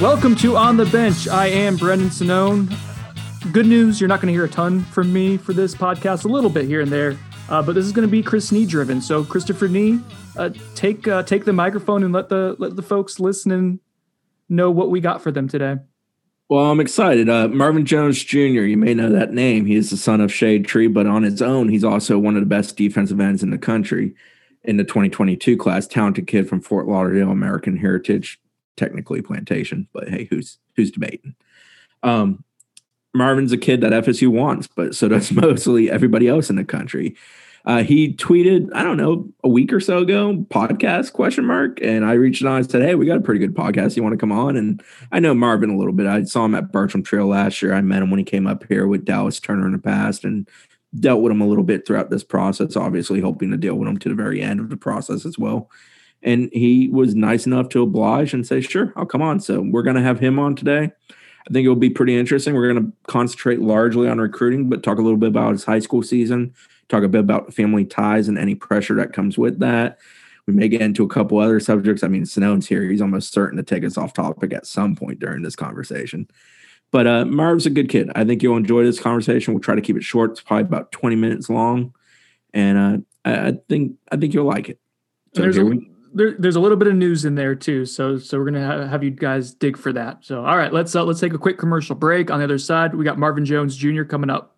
Welcome to On the Bench. I am Brendan Sonnone. Good news, you're not going to hear a ton from me for this podcast, a little bit here and there, uh, but this is going to be Chris Nee driven. So, Christopher Nee, uh, take uh, take the microphone and let the let the folks listening know what we got for them today. Well, I'm excited. Uh, Marvin Jones Jr., you may know that name. He is the son of Shade Tree, but on his own, he's also one of the best defensive ends in the country in the 2022 class. Talented kid from Fort Lauderdale, American Heritage technically plantation, but hey, who's who's debating? Um, Marvin's a kid that FSU wants, but so does mostly everybody else in the country. Uh, he tweeted, I don't know, a week or so ago, podcast question mark, and I reached out and said, "Hey, we got a pretty good podcast. You want to come on?" And I know Marvin a little bit. I saw him at Bartram Trail last year. I met him when he came up here with Dallas Turner in the past, and dealt with him a little bit throughout this process. Obviously, hoping to deal with him to the very end of the process as well and he was nice enough to oblige and say, "Sure, I'll come on." So we're going to have him on today. I think it will be pretty interesting. We're going to concentrate largely on recruiting, but talk a little bit about his high school season, talk a bit about family ties and any pressure that comes with that. We may get into a couple other subjects. I mean, Sonnone's here; he's almost certain to take us off topic at some point during this conversation. But uh, Marv's a good kid. I think you'll enjoy this conversation. We'll try to keep it short. It's probably about twenty minutes long, and uh, I, I think I think you'll like it. So there's, a, we, there, there's a little bit of news in there too. So so we're gonna have you guys dig for that. So all right, let's uh, let's take a quick commercial break. On the other side, we got Marvin Jones Jr. coming up.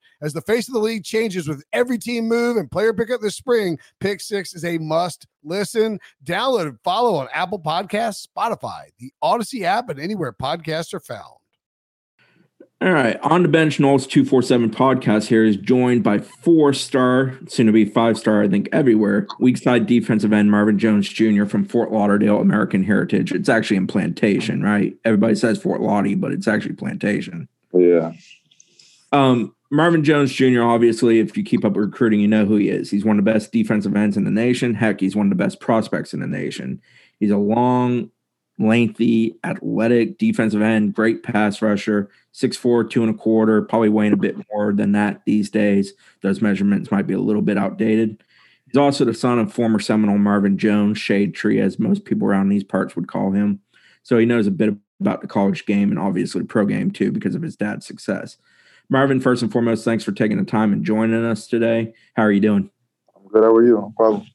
As the face of the league changes with every team move and player pickup this spring, Pick Six is a must listen. Download and follow on Apple Podcasts, Spotify, the Odyssey app, and anywhere podcasts are found. All right, on the bench, Noles two four seven podcast here is joined by four star, soon to be five star, I think everywhere. Weak side defensive end Marvin Jones Jr. from Fort Lauderdale, American Heritage. It's actually in Plantation, right? Everybody says Fort Laudie, but it's actually Plantation. Yeah. Um, Marvin Jones Jr., obviously, if you keep up recruiting, you know who he is. He's one of the best defensive ends in the nation. Heck, he's one of the best prospects in the nation. He's a long, lengthy, athletic defensive end, great pass rusher, 6'4, two and a quarter, probably weighing a bit more than that these days. Those measurements might be a little bit outdated. He's also the son of former Seminole Marvin Jones, Shade Tree, as most people around these parts would call him. So he knows a bit about the college game and obviously pro game too because of his dad's success. Marvin, first and foremost, thanks for taking the time and joining us today. How are you doing? I'm good. How are you? No problem.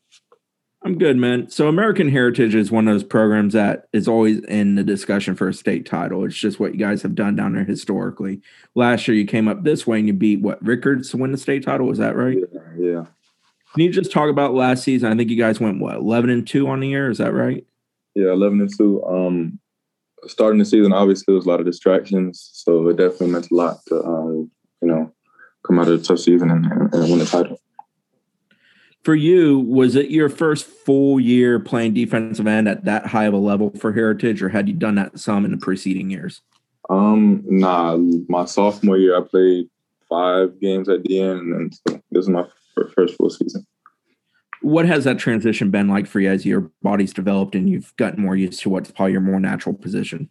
I'm good, man. So American Heritage is one of those programs that is always in the discussion for a state title. It's just what you guys have done down there historically. Last year you came up this way and you beat what Rickards to win the state title. Was that right? Yeah. yeah. Can you just talk about last season? I think you guys went what 11 and two on the year. Is that right? Yeah, 11 and two. Um, starting the season, obviously, there was a lot of distractions, so it definitely meant a lot to, um, you know, come out of a tough season and, and win the title. For you, was it your first full year playing defensive end at that high of a level for Heritage, or had you done that some in the preceding years? Um, nah, my sophomore year, I played five games at the end, and so this is my first full season what has that transition been like for you as your body's developed and you've gotten more used to what's probably your more natural position?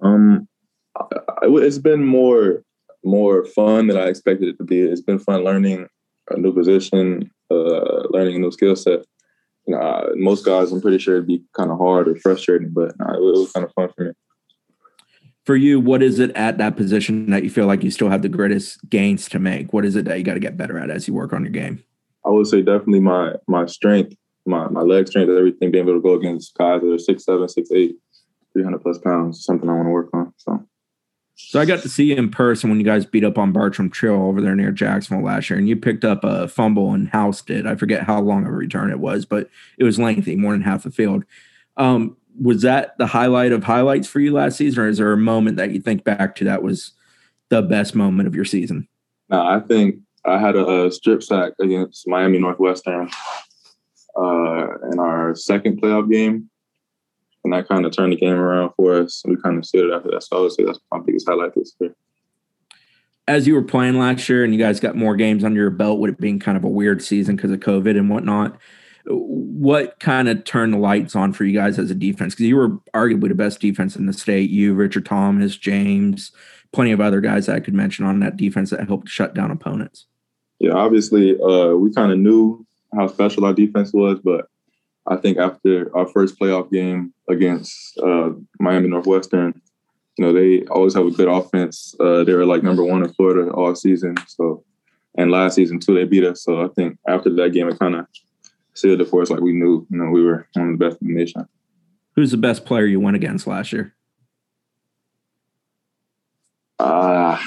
Um, it's been more more fun than I expected it to be. It's been fun learning a new position, uh, learning a new skill set. You know, most guys, I'm pretty sure it'd be kind of hard or frustrating, but it was kind of fun for me. For you, what is it at that position that you feel like you still have the greatest gains to make? What is it that you got to get better at as you work on your game? I would say definitely my my strength, my my leg strength, everything, being able to go against guys that are six seven, six eight, three hundred plus pounds, something I want to work on. So So I got to see you in person when you guys beat up on Bartram Trail over there near Jacksonville last year, and you picked up a fumble and housed it. I forget how long of a return it was, but it was lengthy, more than half the field. Um, was that the highlight of highlights for you last season, or is there a moment that you think back to that was the best moment of your season? No, I think I had a, a strip sack against Miami Northwestern uh, in our second playoff game, and that kind of turned the game around for us. We kind of stood it after that. So I would say that's my biggest highlight this year. As you were playing last year, and you guys got more games under your belt, with it being kind of a weird season because of COVID and whatnot what kind of turned the lights on for you guys as a defense? Because you were arguably the best defense in the state. You, Richard Thomas, James, plenty of other guys I could mention on that defense that helped shut down opponents. Yeah, obviously, uh, we kind of knew how special our defense was, but I think after our first playoff game against uh, Miami Northwestern, you know, they always have a good offense. Uh, they were like number one in Florida all season. So, and last season too, they beat us. So I think after that game, it kind of sealed it for us like we knew, you know, we were one of the best in the nation. Who's the best player you went against last year? Uh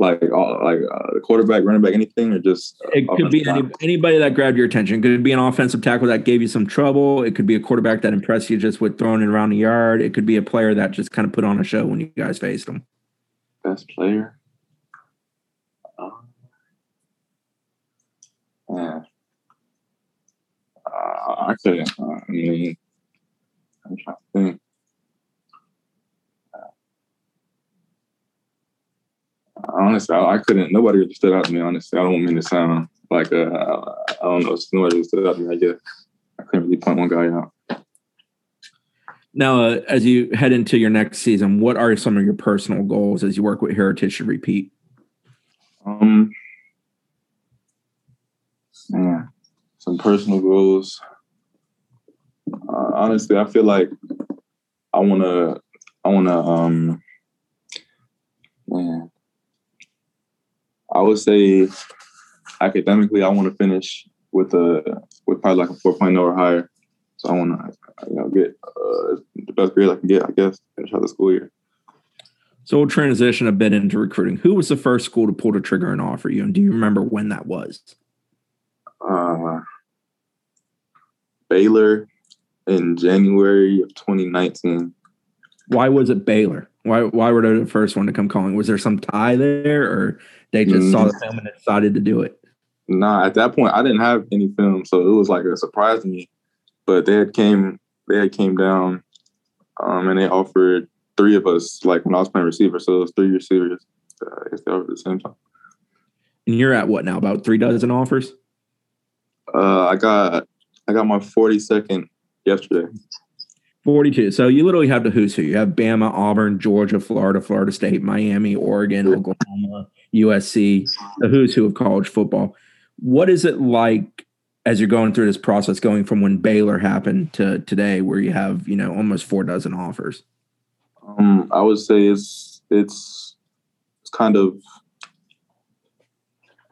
like all, like uh, quarterback, running back, anything, or just uh, it could be any, anybody that grabbed your attention. Could it be an offensive tackle that gave you some trouble. It could be a quarterback that impressed you just with throwing it around the yard. It could be a player that just kind of put on a show when you guys faced them. Best player. Uh, yeah. Uh, I couldn't. Uh, I mean, I'm trying to think. Uh, honestly, I, I, couldn't. Nobody really stood out to me. Honestly, I don't mean to sound like uh, I don't know. Nobody really stood out to me. I guess I couldn't really point one guy out. Now, uh, as you head into your next season, what are some of your personal goals as you work with Heritage to repeat? Um, man, some personal goals. Uh, honestly, I feel like I wanna, I wanna, um, man, I would say academically, I want to finish with a with probably like a 4.0 or higher. So I want to, you know, get uh, the best grade I can get. I guess finish out the school year. So we'll transition a bit into recruiting. Who was the first school to pull the trigger and offer you, and do you remember when that was? Uh, Baylor in January of 2019. Why was it Baylor? Why why were they the first one to come calling? Was there some tie there, or they just mm. saw the film and decided to do it? Nah, at that point I didn't have any film, so it was like a surprise to me. But they had came they had came down, um, and they offered three of us like when I was playing receiver, so it was three receivers. Uh, I guess they offered at the same time. And you're at what now? About three dozen offers. Uh, I got I got my 42nd yesterday. 42. So you literally have the who's who. You have Bama, Auburn, Georgia, Florida, Florida State, Miami, Oregon, Oklahoma, USC, the who's who of college football. What is it like as you're going through this process, going from when Baylor happened to today, where you have you know almost four dozen offers? Um, I would say it's it's it's kind of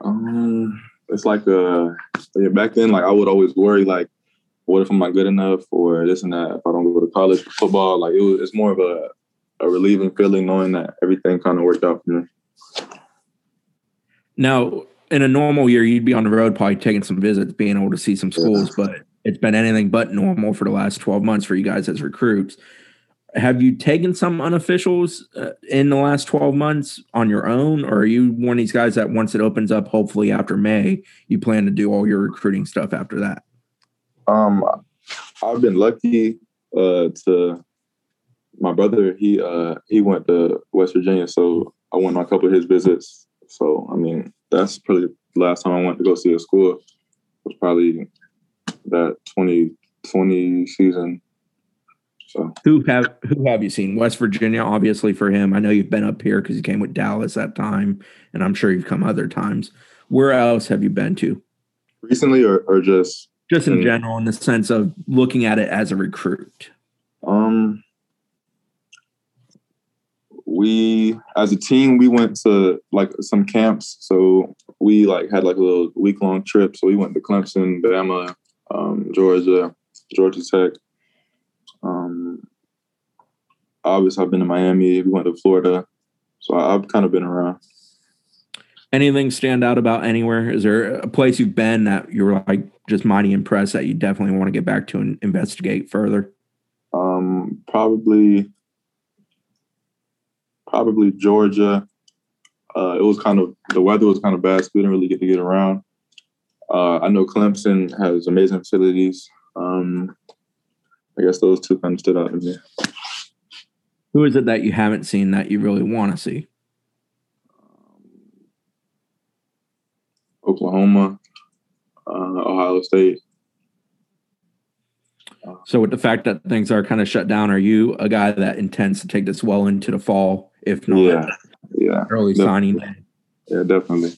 um, it's like yeah, back then, like I would always worry, like, what if I'm not good enough or this and that if I don't go to college for football. Like it was, it's more of a, a relieving feeling knowing that everything kind of worked out for me. Now, in a normal year, you'd be on the road, probably taking some visits, being able to see some schools, yeah. but it's been anything but normal for the last 12 months for you guys as recruits. Have you taken some unofficials uh, in the last 12 months on your own, or are you one of these guys that once it opens up, hopefully after May, you plan to do all your recruiting stuff after that? Um, I've been lucky uh, to my brother. He uh, he went to West Virginia, so I went on a couple of his visits. So I mean, that's probably the last time I went to go see a school. It was probably that 2020 season so who have who have you seen? West Virginia, obviously for him. I know you've been up here because you came with Dallas that time, and I'm sure you've come other times. Where else have you been to? Recently, or, or just just in, in general, in the sense of looking at it as a recruit. Um, we as a team we went to like some camps, so we like had like a little week long trip. So we went to Clemson, Bama, um, Georgia, Georgia Tech um, obviously I've been to Miami. We went to Florida, so I've kind of been around. Anything stand out about anywhere? Is there a place you've been that you're like just mighty impressed that you definitely want to get back to and investigate further? Um, probably, probably Georgia. Uh, it was kind of the weather was kind of bad, so we didn't really get to get around. Uh, I know Clemson has amazing facilities. Um, I guess those two kind of stood out to me. Who is it that you haven't seen that you really want to see? Oklahoma, uh, Ohio State. So, with the fact that things are kind of shut down, are you a guy that intends to take this well into the fall, if not Yeah, yeah, early definitely. signing day? yeah, definitely.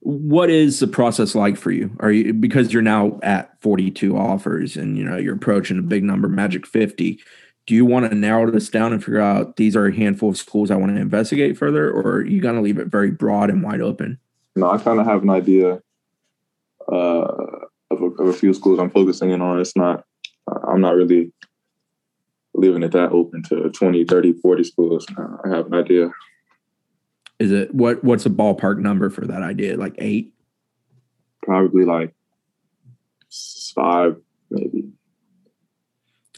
What is the process like for you? Are you because you're now at 42 offers and you know you're approaching a big number, Magic 50? Do you want to narrow this down and figure out these are a handful of schools I want to investigate further, or are you going to leave it very broad and wide open? No, I kind of have an idea uh, of, a, of a few schools I'm focusing in on. It's not, I'm not really leaving it that open to 20, 30, 40 schools. I have an idea. Is it what? What's a ballpark number for that idea? Like eight? Probably like five, maybe.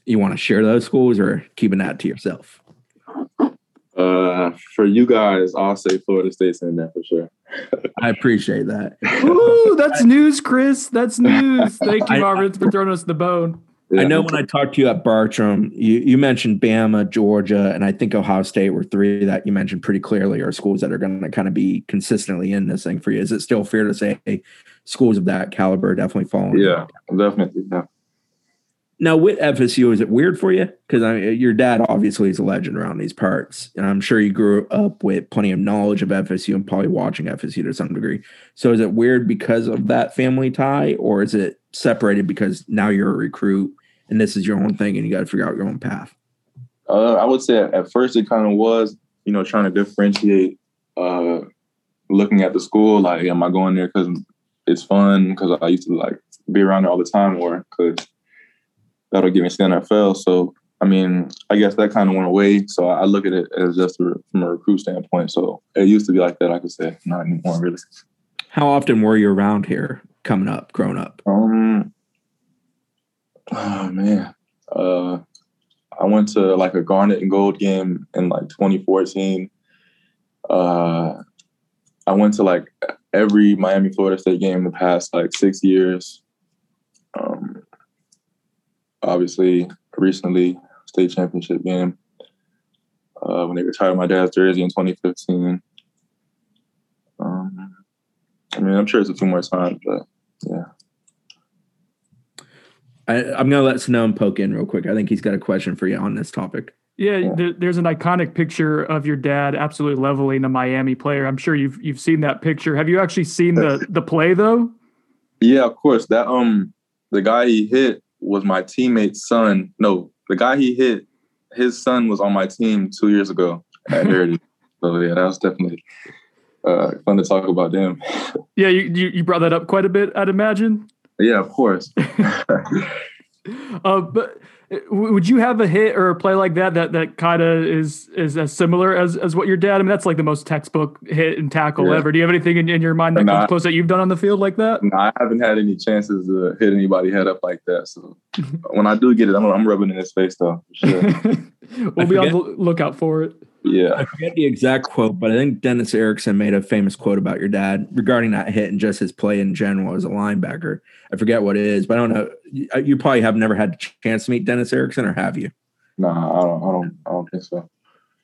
You want to share those schools, or keeping that to yourself? Uh, for you guys, I'll say Florida State's in there for sure. I appreciate that. Ooh, that's news, Chris. That's news. Thank you, I- Marvin, for throwing us the bone. Yeah. I know when I talked to you at Bartram, you, you mentioned Bama, Georgia, and I think Ohio State were three that you mentioned pretty clearly are schools that are going to kind of be consistently in this thing for you. Is it still fair to say schools of that caliber definitely fall? in? Yeah, definitely. Yeah. Now with FSU, is it weird for you? Because I mean, your dad obviously is a legend around these parts, and I'm sure you grew up with plenty of knowledge of FSU and probably watching FSU to some degree. So is it weird because of that family tie, or is it separated because now you're a recruit and this is your own thing and you got to figure out your own path? Uh, I would say at first it kind of was, you know, trying to differentiate, uh, looking at the school, like, am I going there because it's fun, because I used to like be around there all the time, or because that'll get me to the NFL. So, I mean, I guess that kind of went away. So I look at it as just a, from a recruit standpoint. So it used to be like that, I could say, not anymore, really. How often were you around here coming up, growing up? Um, oh man, uh, I went to like a Garnet and Gold game in like 2014. Uh, I went to like every Miami Florida State game in the past like six years. Um, obviously, recently state championship game uh, when they retired my dad's jersey in 2015. Um, I mean, I'm sure it's a few more times, but yeah. I, I'm going to let Sonnone poke in real quick. I think he's got a question for you on this topic. Yeah, there, there's an iconic picture of your dad absolutely leveling a Miami player. I'm sure you've you've seen that picture. Have you actually seen the the play though? Yeah, of course. That um, the guy he hit was my teammate's son. No, the guy he hit, his son was on my team two years ago at Heritage. so yeah, that was definitely uh, fun to talk about them. Yeah, you, you you brought that up quite a bit, I'd imagine. Yeah, of course. Uh, but would you have a hit or a play like that that that kind of is is as similar as as what your dad? I mean, that's like the most textbook hit and tackle Yeah. ever. Do you have anything in, in your mind that Nah. comes close that you've done on the field like that? No, I haven't had any chances to hit anybody head up like that. So when I do get it, I'm, I'm rubbing in his face though. Sure. we'll be on the lookout for it. Yeah. I forget the exact quote, but I think Dennis Erickson made a famous quote about your dad regarding that hit and just his play in general as a linebacker. I forget what it is, but I don't know. You, you probably have never had a chance to meet Dennis Erickson, or have you? Nah, I don't. I don't. I don't think so.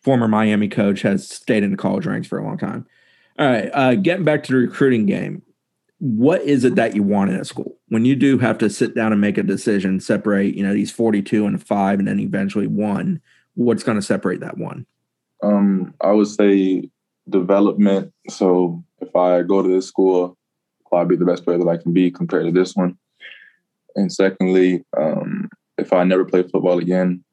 Former Miami coach has stayed in the college ranks for a long time. All right, uh, getting back to the recruiting game. What is it that you want in a school when you do have to sit down and make a decision, separate, you know, these 42 and five, and then eventually one? What's going to separate that one? Um, I would say development. So if I go to this school, I'll I be the best player that I can be compared to this one? And secondly, um, if I never play football again,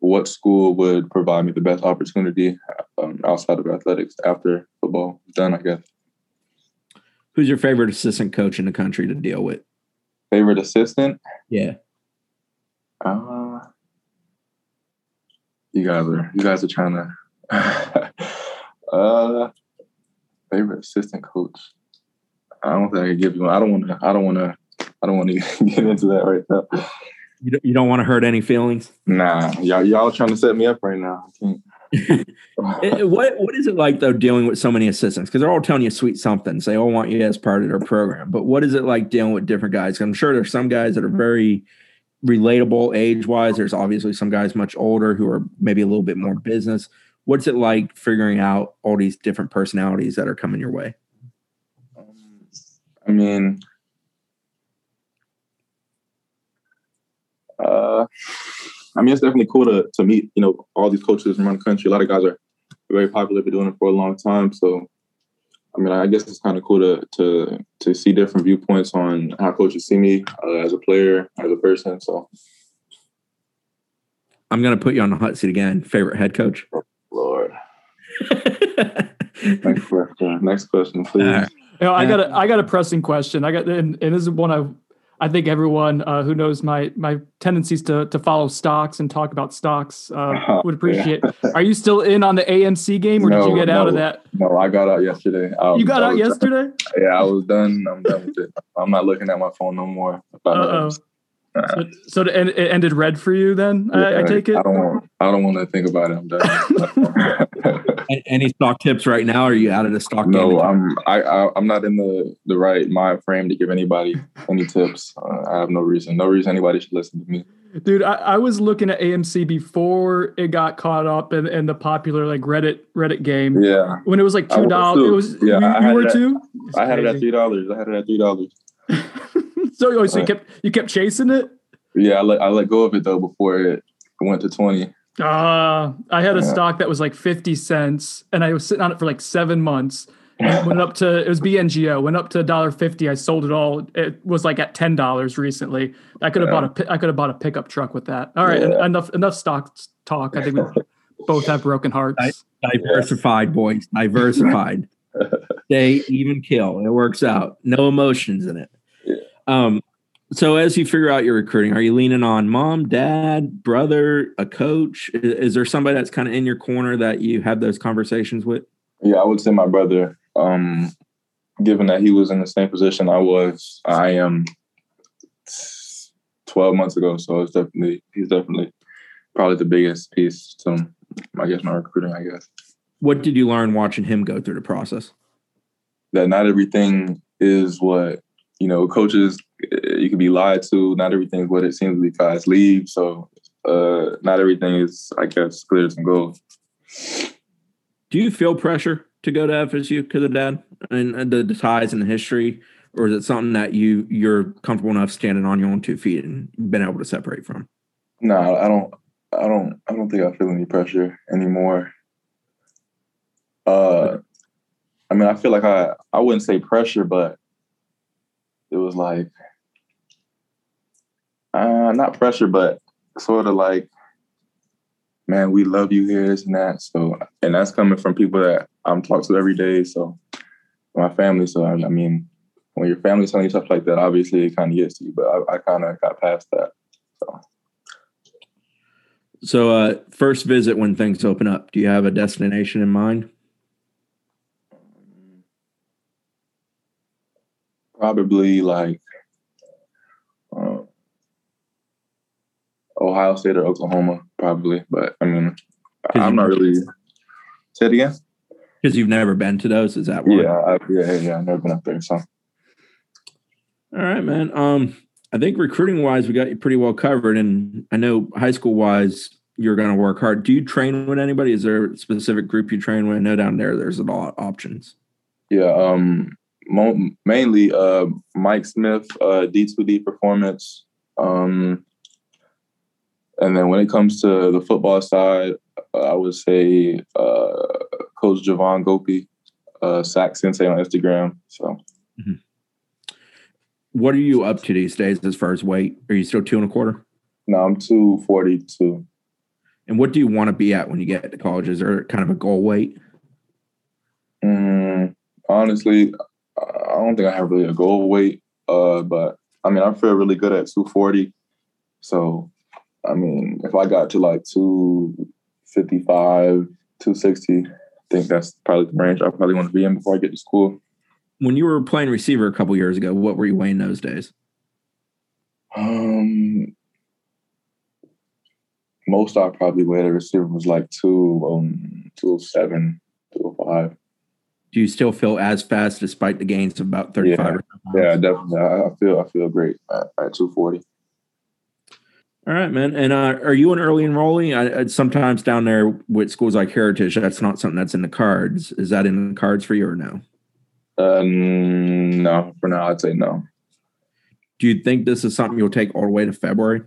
what school would provide me the best opportunity um, outside of athletics after football is done? I guess. Who's your favorite assistant coach in the country to deal with? Favorite assistant? Yeah. Uh, You guys are you guys are trying to. uh, favorite assistant coach. I don't think I can give you one. I don't want to. I don't want to. I don't want to get into that right now. You don't, you don't want to hurt any feelings. Nah, y'all y'all trying to set me up right now. I can't. What what is it like though dealing with so many assistants? Because they're all telling you sweet somethings. They all want you as part of their program. But what is it like dealing with different guys? I'm sure there's some guys that are very relatable age wise. There's obviously some guys much older who are maybe a little bit more business. What's it like figuring out all these different personalities that are coming your way? I mean, uh, I mean, it's definitely cool to to meet you know all these coaches from around the country. A lot of guys are very popular, been doing it for a long time. So, I mean, I guess it's kind of cool to to to see different viewpoints on how coaches see me uh, as a player, as a person. So, I'm going to put you on the hot seat again. Favorite head coach? Lord, next question. Next question, please. All right. You know, I Yeah. got a I got a pressing question. I got and, and this is one I I think everyone uh, who knows my my tendencies to to follow stocks and talk about stocks uh, would appreciate. Are you still in on the AMC game, or did you No, get out of that? No, I got out yesterday. Um, You got out yesterday. Yeah, I was done. I'm done with it. I'm not looking at my phone no more. Uh oh. So, so it en- it ended red for you then? I, I take it. I don't want. I don't want to think about it. I'm done. Any stock tips right now? Or are you out of the stock game? no, I'm. I, I. I'm not in the the right mind frame to give anybody any tips. Uh, I have no reason. No reason anybody should listen to me. Dude, I, I was looking at AMC before it got caught up in, in the popular like Reddit Reddit game Yeah, when it was like two dollars. It was Yeah, you, I you had were that- too. I had it at three dollars. I had it at three dollars. so, oh, so you Uh, kept you kept chasing it. Yeah, I let I let go of it though before it went to twenty. Uh, I had a Yeah. stock that was like 50 cents and I was sitting on it for like seven months. And it went up to, it was BNGO, went up to $1.50. I sold it all. It was like at $10 recently. I could have Yeah. bought a, pi- I could have bought a pickup truck with that. All right. Yeah. Enough, enough stock talk. I think we both have broken hearts. Diversified, boys. Diversified. they even kill. It works out. No emotions in it. Um, so as you figure out your recruiting, are you leaning on mom, dad, brother, a coach? I- Is, there somebody that's kind of in your corner that you have those conversations with? Yeah, I would say my brother. Um, given that he was in the same position I was, I am twelve months ago. So it's definitely he's definitely probably the biggest piece to I guess my recruiting. I guess What did you learn watching him go through the process? that not everything is what you know. Coaches, eh, you can be lied to. Not everything is what it seems because leave. So uh, not everything is I guess clear as gold. Do you feel pressure to go to FSU because of dad and, and the, the ties and the history, or is it something that you you're comfortable enough standing on your own two feet and been able to separate from? No, I don't. I don't. I don't think I feel any pressure anymore. Uh, I mean, I feel like I. I wouldn't say pressure, but it was like, uh, not pressure, but sort of like, man, we love you here, this and that. So, and that's coming from people that I'm talking to every day. So, my family. So, I, I mean, when your family's telling you stuff like that, obviously it kind of gets to you. But I, I kind of got past that. So. So, uh, first visit when things open up, do you have a destination in mind? Probably like uh, Ohio State or Oklahoma, probably. But I mean, I'm not really. Say it again. Because you've never been to those, is that why? Yeah, I, yeah, yeah. I've never been up there, so All right, man. Um, I think recruiting wise, we got you pretty well covered, and I know high school wise, you're going to work hard. Do you train with anybody? Is there a specific group you train with? No, down there, there's a lot of options. yeah. Um, mo- mainly uh, Mike Smith, uh, D2D Performance. Um, and then when it comes to the football side, uh, I would say uh, Coach Javon Gopi, uh, Sack Sensei on Instagram. So. What are you up to these days as far as weight? Are you still two and a quarter? No, I'm 242. And what do you want to be at when you get to college? Is there kind of a goal weight? Mm, honestly, don't think I have really a goal weight. Uh, but I mean, I feel really good at 240. So, I mean, if I got to like 255, 260. I think that's probably the range I probably want to be in before I get to school. When you were playing receiver a couple years ago, what were you weighing those days? Um, most I probably weighed a receiver was like two, um, 207, 205. Do you still feel as fast despite the gains of about 35 Yeah. Yeah, definitely. I, feel I feel great at, at 240. All right, man. And uh, are you an early enrollee? I, I, sometimes down there with schools like Heritage, that's not something that's in the cards. Is that in the cards for you or no? Uh, no, for now I'd say no. Do you think this is something you'll take all the way to February?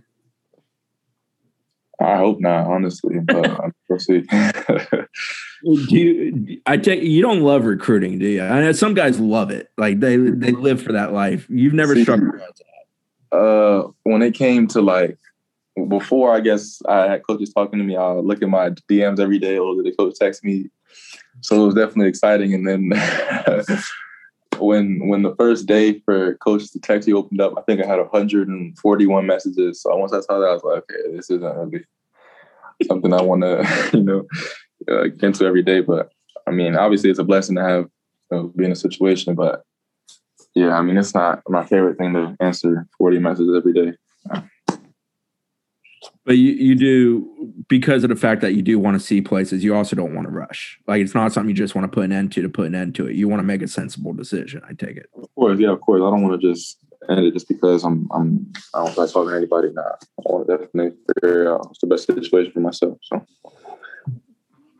I hope not, honestly, but I'm we'll see. Do you? I take you don't love recruiting, do you? I know some guys love it. Like they they live for that life. You've never See, struggled. with that. uh, when it came to like before, I guess I had coaches talking to me. I look at my DMs every day, or did the coach text me? So it was definitely exciting. And then when when the first day for coaches to text you opened up, I think I had 141 messages. So once I saw that, I was like, okay, this isn't really something I want to, you know, uh, get into every day. But I mean, obviously, it's a blessing to have you know, be in a situation. But yeah, I mean, it's not my favorite thing to answer 40 messages every day. But you, you do because of the fact that you do want to see places. You also don't want to rush. Like it's not something you just want to put an end to to put an end to it. You want to make a sensible decision. I take it. Of course, yeah, of course. I don't want to just end it just because I'm I'm I don't like talking to anybody. Nah, I want to definitely figure out what's the best situation for myself. So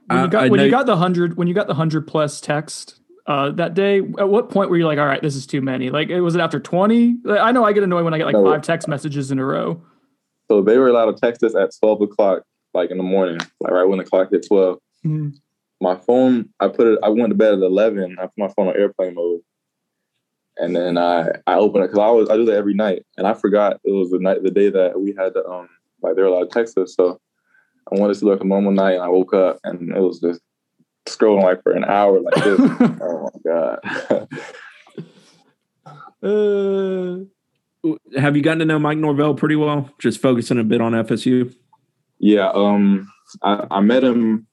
When you got when you got the hundred when you got the hundred plus text uh, that day, at what point were you like, all right, this is too many? Like, it was it after twenty? I know I get annoyed when I get like No. five text messages in a row. So they were allowed to text us at 12 o'clock, like in the morning, like right when the clock hit 12. Mhm. My phone, I put it. I went to bed at 11. I put my phone on airplane mode, and then I I opened it because I was I do that every night, and I forgot it was the night the day that we had to um like they were allowed to text us. So I wanted to like a normal night, and I woke up and it was just scrolling like for an hour like this. oh my god. Uh, Have you gotten to know Mike Norvell pretty well? Just focusing a bit on FSU. Yeah, um, I, I met him.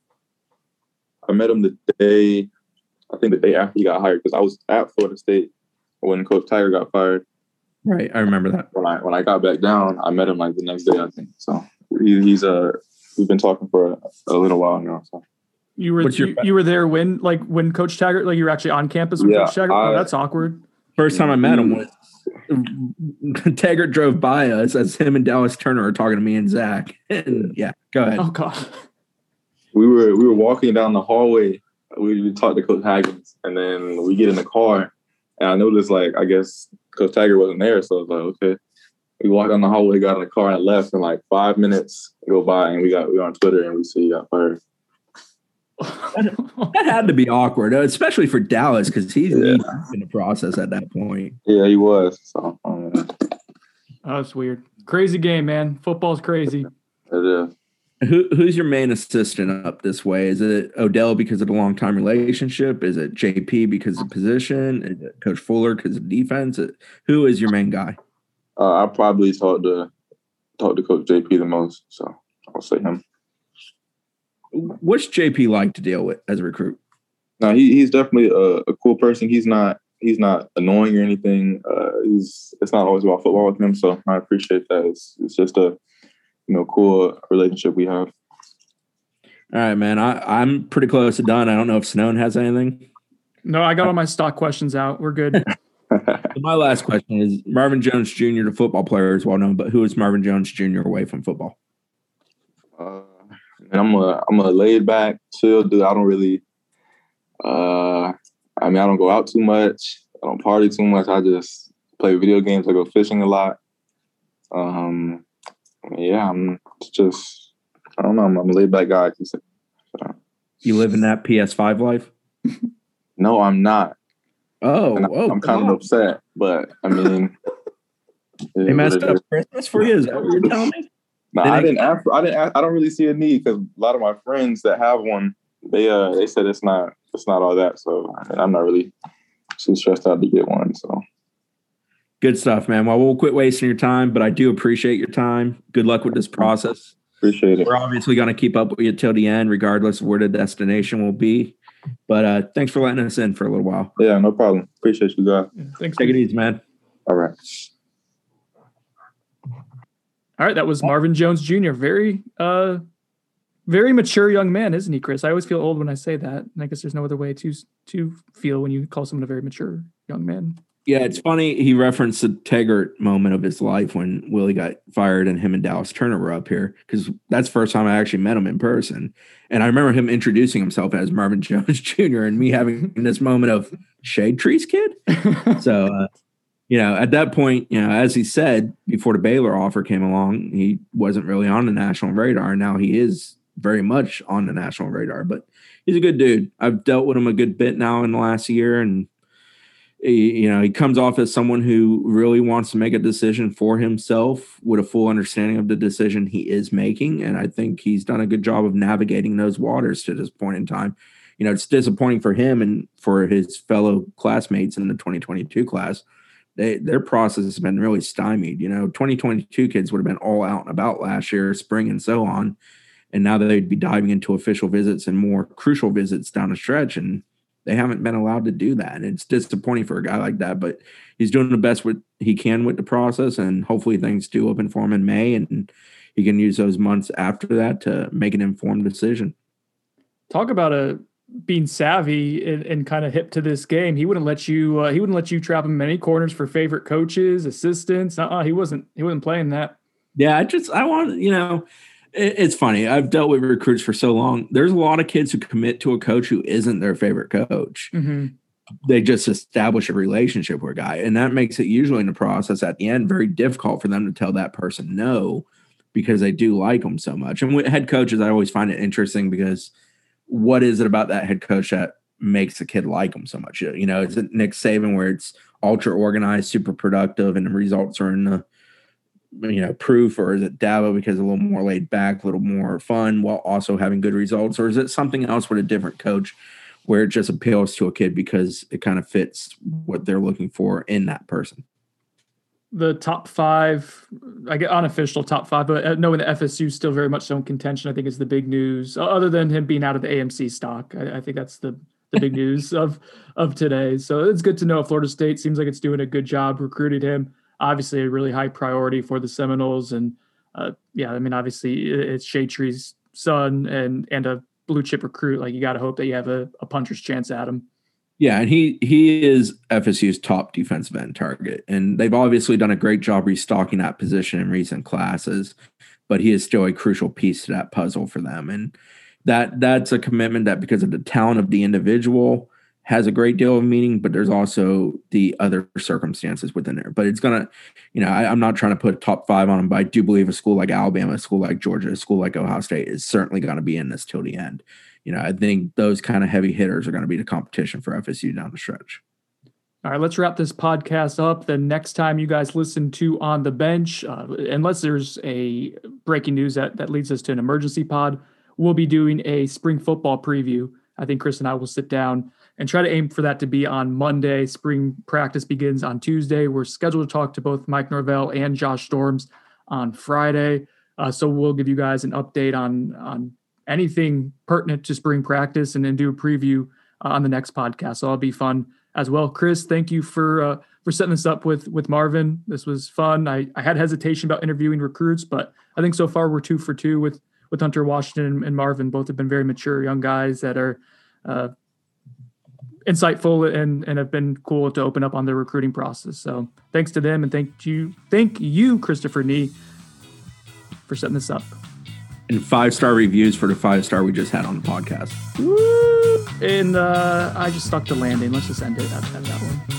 I met him the day, I think the day after he got hired, because I was at Florida State when Coach Taggart got fired. Right, I remember that. When I when I got back down, I met him like the next day, I think. So he, he's uh we've been talking for a, a little while now. So you were you, you were there when like when Coach Taggart like you were actually on campus with Yeah, Coach Taggart. oh, that's awkward. First time I met him was Taggart drove by us as him and Dallas Turner are talking to me and Zach. And yeah, go ahead. Oh god. we were we were walking down the hallway. We, we talked to Coach Haggins, and then we get in the car, and I noticed like I guess Coach Taggart wasn't there, so I was like, okay. We walked down the hallway, got in the car, and left. And like five minutes go by, and we got we were on Twitter, and we see he got fired. That had to be awkward, uh, especially for Dallas because he's Yeah. in the process at that point. Yeah, he was. So um, Oh, that's weird. Crazy game, man. Football's crazy. it is. Who, who's your main assistant up this way? Is it Odell because of the long time relationship? Is it JP because of position? Is it Coach Fuller because of defense? Uh, Who is your main guy? Uh, I probably talked to talk to Coach JP the most, so I'll say him. What's JP like to deal with as a recruit? No, he, he's definitely a, a cool person. He's not he's not annoying or anything. Uh, he's it's not always about football with him, so I appreciate that. It's it's just a you know cool relationship we have. All right, man. I, I'm pretty close to done. I don't know if Sonnone has anything. No, I got all my stock questions out. We're good. My last question is Marvin Jones Jr., the football player, is well known, but who is Marvin Jones Jr. away from football? Uh, and I'm a I'm a laid back, chill dude. I don't really. Uh, I mean, I don't go out too much. I don't party too much. I just play video games. I go fishing a lot. Um, yeah, I'm just. I don't know. I'm, I'm a laid back guy. You live in that PS5 life? No, I'm not. Oh, And I- oh I'm kind of upset, but I mean, They messed up Christmas for you. Is that what you're telling me? No, I didn't- didn't. Ask, I didn't. Ask, I don't really see a need because a lot of my friends that have one, they uh, they said it's not, it's not all that. So I mean, I'm not really too stressed out to get one. So Good stuff, man. Well, we'll quit wasting your time, but I do appreciate your time. Good luck with this process. Appreciate it. We're obviously going to keep up with you till the end, regardless of where the destination will be. But uh, thanks for letting us in for a little while. Yeah, no problem. Appreciate you guys. Yeah, thanks. Take it easy, man. All right. All right, that was Marvin Jones Jr. Very, uh, very mature young man, isn't he, Chris? I always feel old when I say that, and I guess there's no other way to to feel when you call someone a very mature young man. Yeah, it's funny. He referenced the Taggart moment of his life when Willie got fired and him and Dallas Turner were up here because that's the first time I actually met him in person. And I remember him introducing himself as Marvin Jones Jr. and me having this moment of shade trees kid. so, uh, you know, at that point, you know, as he said before the Baylor offer came along, he wasn't really on the national radar. Now he is very much on the national radar, but he's a good dude. I've dealt with him a good bit now in the last year and he, you know, he comes off as someone who really wants to make a decision for himself with a full understanding of the decision he is making. And I think he's done a good job of navigating those waters to this point in time. You know, it's disappointing for him and for his fellow classmates in the 2022 class. They, their process has been really stymied. You know, 2022 kids would have been all out and about last year, spring and so on. And now they'd be diving into official visits and more crucial visits down the stretch. And they haven't been allowed to do that. And it's disappointing for a guy like that, but he's doing the best with he can with the process, and hopefully things do open for him in May, and he can use those months after that to make an informed decision. Talk about a being savvy and, and kind of hip to this game. He wouldn't let you. Uh, he wouldn't let you trap him many corners for favorite coaches, assistants. Uh, he wasn't. He wasn't playing that. Yeah, I just I want you know it's funny. I've dealt with recruits for so long. There's a lot of kids who commit to a coach who isn't their favorite coach. Mm-hmm. They just establish a relationship with a guy, and that makes it usually in the process at the end very difficult for them to tell that person no because they do like them so much. And with head coaches, I always find it interesting because what is it about that head coach that makes a kid like them so much? You know, is it Nick Saban where it's ultra organized, super productive, and the results are in the you know proof or is it Dabo because a little more laid back, a little more fun while also having good results, or is it something else with a different coach where it just appeals to a kid because it kind of fits what they're looking for in that person? The top five, I get unofficial top five, but uh, knowing the FSU is still very much so in contention, I think is the big news. Other than him being out of the AMC stock, I, I think that's the the big news of of today. So it's good to know Florida State seems like it's doing a good job recruiting him obviously a really high priority for the Seminoles. And uh, yeah, I mean, obviously it's Shade Tree's son and and a blue chip recruit. Like you got to hope that you have a, a puncher's chance at him. Yeah, and he he is FSU's top defensive end target, and they've obviously done a great job restocking that position in recent classes. But he is still a crucial piece to that puzzle for them, and that that's a commitment that because of the talent of the individual has a great deal of meaning, but there's also the other circumstances within there. But it's gonna, you know, I, am not trying to put top five on them, but I do believe a school like Alabama, a school like Georgia, a school like Ohio State is certainly going to be in this till the end. You know, I think those kind of heavy hitters are going to be the competition for FSU down the stretch. All right, let's wrap this podcast up. The next time you guys listen to On the Bench, uh, unless there's a breaking news that, that leads us to an emergency pod, we'll be doing a spring football preview. I think Chris and I will sit down and try to aim for that to be on Monday. Spring practice begins on Tuesday. We're scheduled to talk to both Mike Norvell and Josh Storms on Friday. Uh, so we'll give you guys an update on on anything pertinent to spring practice and then do a preview uh, on the next podcast. So it'll be fun as well. Chris, thank you for uh, for setting this up with with Marvin. This was fun. I, I had hesitation about interviewing recruits, but I think so far we're two for two with with Hunter Washington and, and Marvin. Both have been very mature young guys that are uh, insightful and and have been cool to open up on their recruiting process. So thanks to them and thank you thank you Christopher Nee for setting this up. And five star reviews for the five star we just had on the podcast. Woo! And uh, I just stuck the landing. Let's just end it at, at that one.